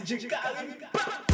DJ Garimpa!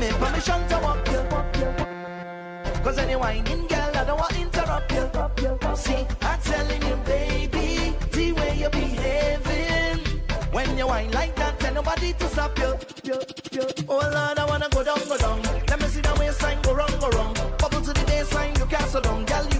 me permission to walk you. Cause any whining girl, I don't want to interrupt you. See, I'm telling you, baby, the way you're behaving. When you whine like that, tell nobody to stop you. Oh Lord, I wanna go down, go down. Let me see the waistline go wrong, go wrong. Bubble to the baseline, you can't so down, girl. You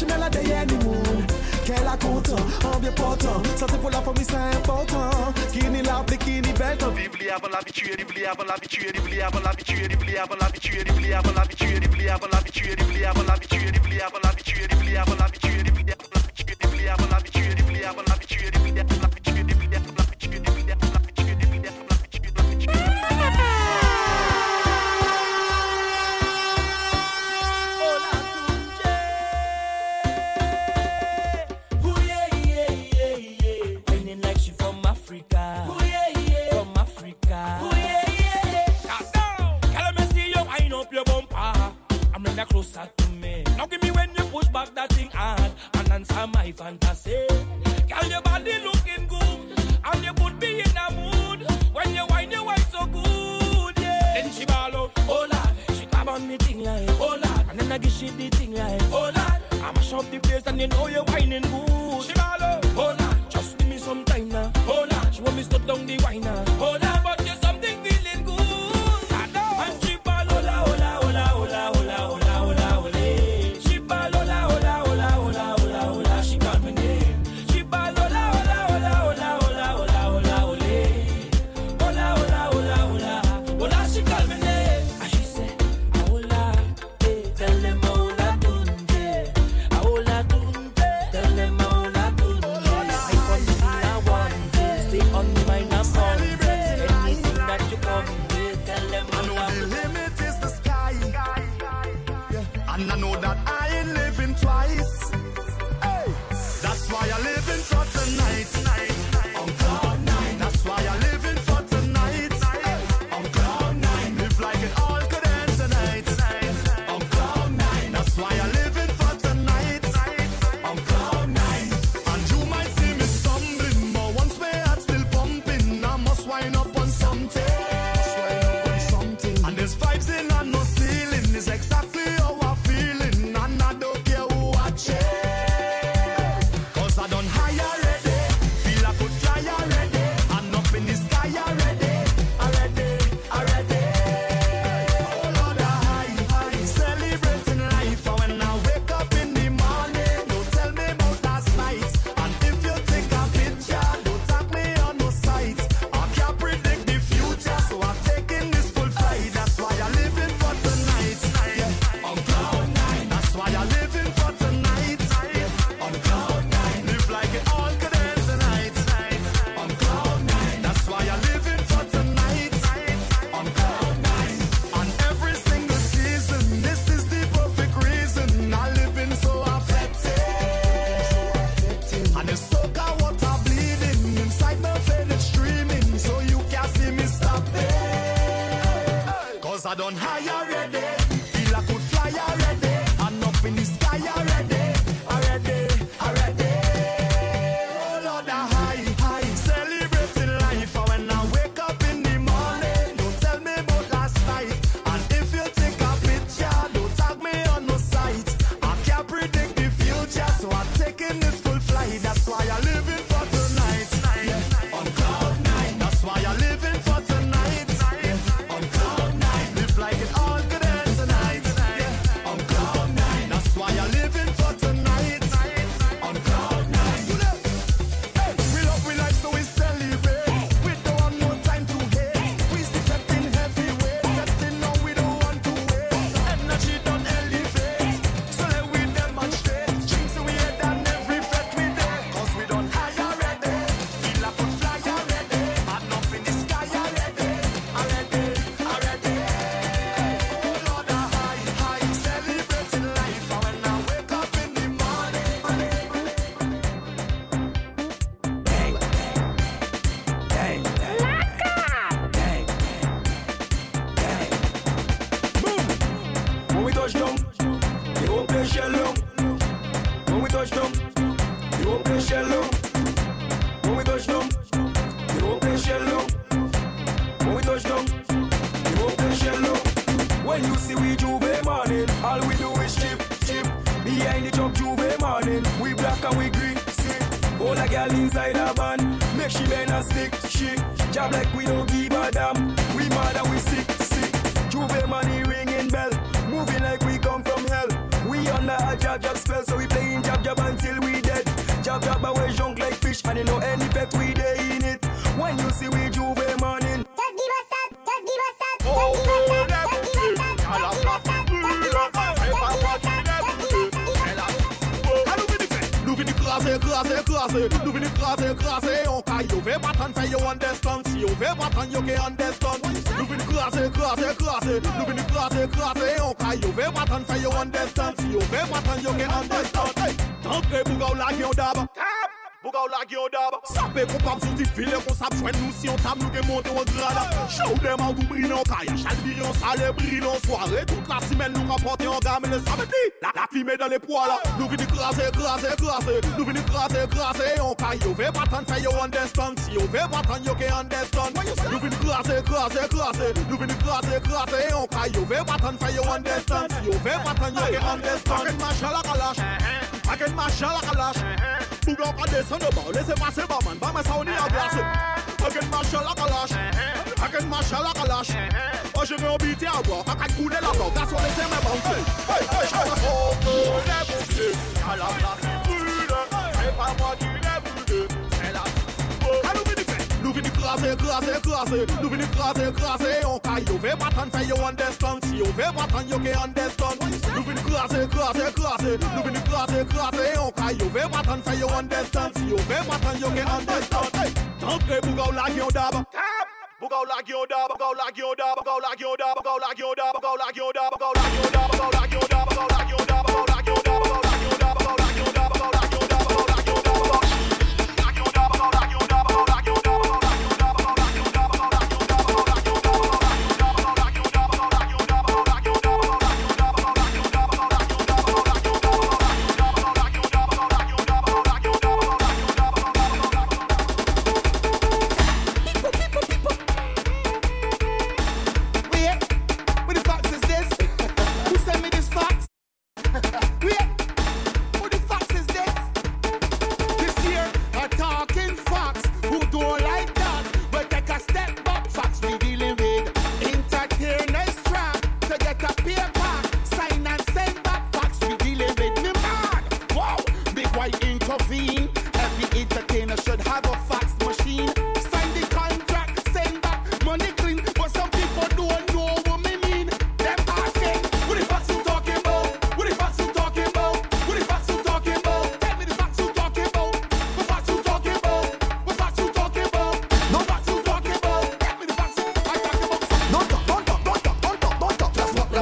Chimè la deye ni moun Kè la kontan, an byen portan Sante pou la fomi sa important Kini la pli, kini bel tan Dibli avan l'abitue, dibli avan l'abitue Dibli avan l'abitue, dibli avan l'abitue Dibli avan l'abitue, dibli avan l'abitue Dibli avan l'abitue, dibli avan l'abitue Dibli avan l'abitue, dibli avan l'abitue Dibli avan l'abitue, dibli avan l'abitue she did thing right. Hold on, I mash up the place and you know you're whining good. Shimalo, oh, hold on, just give me some time now. Hold on, she want me to down the wine now. Hold on. I don't hire. so we playing jab jab until we dead. Jab jab and we junk like fish, and you know any pet we day in it. When you see we juve morning. Just give us that, just give us that, just give us that, just give us that, just give us that, just give us that, just give us that. Krasè, ve batan fè yo understand Si yo ve batan yo ke understand Nou vini krasè, krasè, krasè Nou vini krasè, krasè Yon you be what and so you understand. See you be what and you get understand. Don't play bugger like your dabba. ba ou la gen yon dab. Sape kon pap sou ti file kon sap chwen nou si yon tab nou gen monte yon grada. Show dem an tou brine yon kaya Chalviri yon sale brine yon soare. Tout la simen nou rapote yon gamene Sape di. La, la fime dan le poala Nou vini krasè, krasè, krasè Nou vini krasè, krasè yon kaya Yo ve batan fè yo understand. Si yo ve batan yo ke understand. Nou vini krasè, krasè, krasè Nou vini krasè, krasè yon kaya Yo ve batan fè yo understand. Si yo ve batan yo ke understand. Akin man chalak alash Sa gen machal ak a lash Bougan pa desen de ba Lese mase ba man. Ba me sa ou ni a glas A gen machal ak a lash A gen machal ak a lash A jere ou biti a bwa A kaj koune la blan Gaso lese me bounce Hey, hey, hey, hey. Oh, oh, le boucle A la place brûle. C'est pas moi qui vini krasè, krasè, krasè Nou vini krasè, krasè yon oh, ka Yo ve batan fè yo understand. Si yo ve batan yo ke understand. Nou vini krasè, krasè, krasè Nou vini krasè, krasè yon oh, ka Yo ve batan fè yo understand. Si yo ve batan yo ke understand. Tantre pou gaw lage yon daba Tab! Bougaw lage yon daba, bougaw lage yon daba Bougaw lage yon daba, bougaw lage yon daba Bougaw lage yon daba, bougaw lage yon daba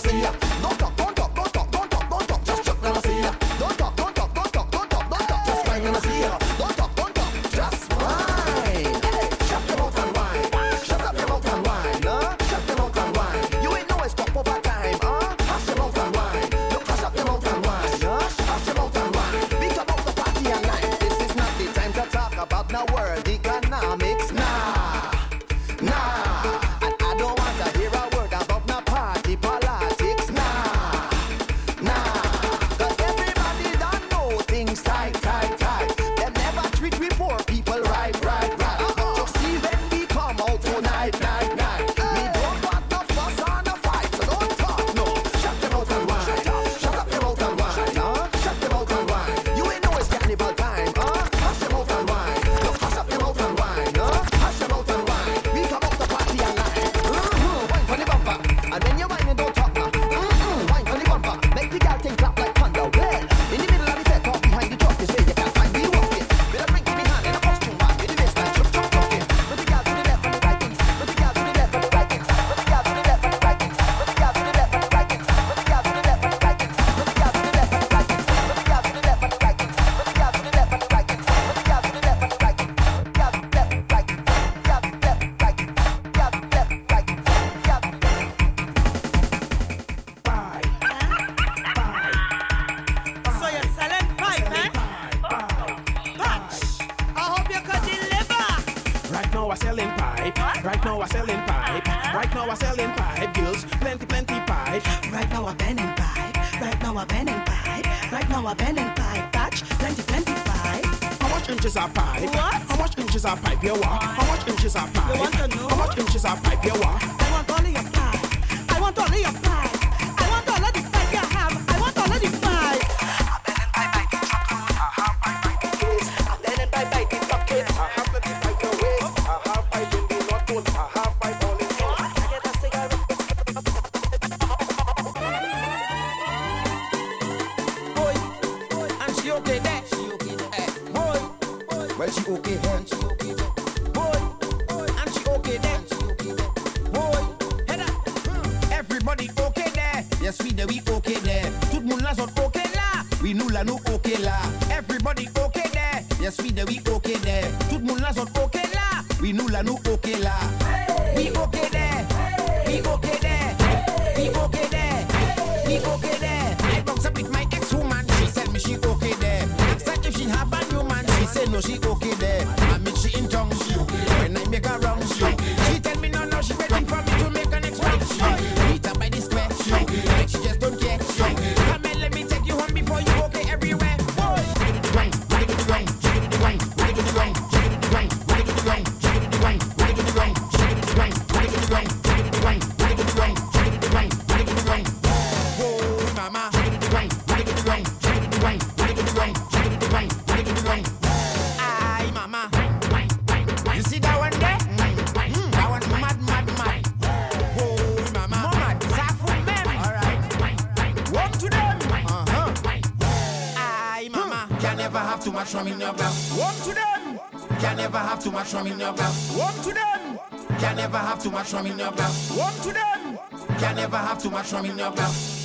see ya. How much inches of pipe you want? your block. One to them. Can never have too much rum in your block. One to them. Can never have too much rum in your block.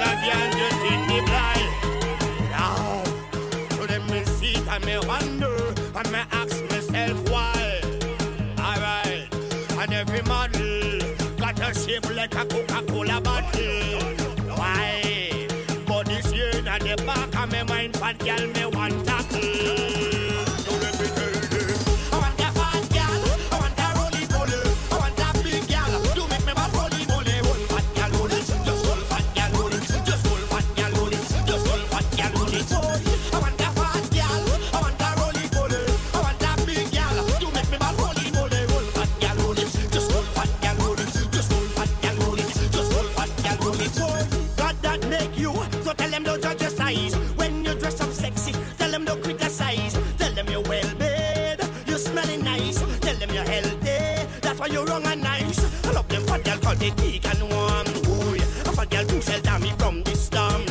a girl just in me blind. Now, so then me sit and me wonder and me ask myself why. Alright, and every model got a shape like a Coca-Cola bottle. Why? But this year, at the back of my mind, fat girl me want tackle. them you're healthy. That's why you're wrong and nice. I love them fat girl cause they thick and warm. Ooh, yeah. a fat girl too sell me from this storm.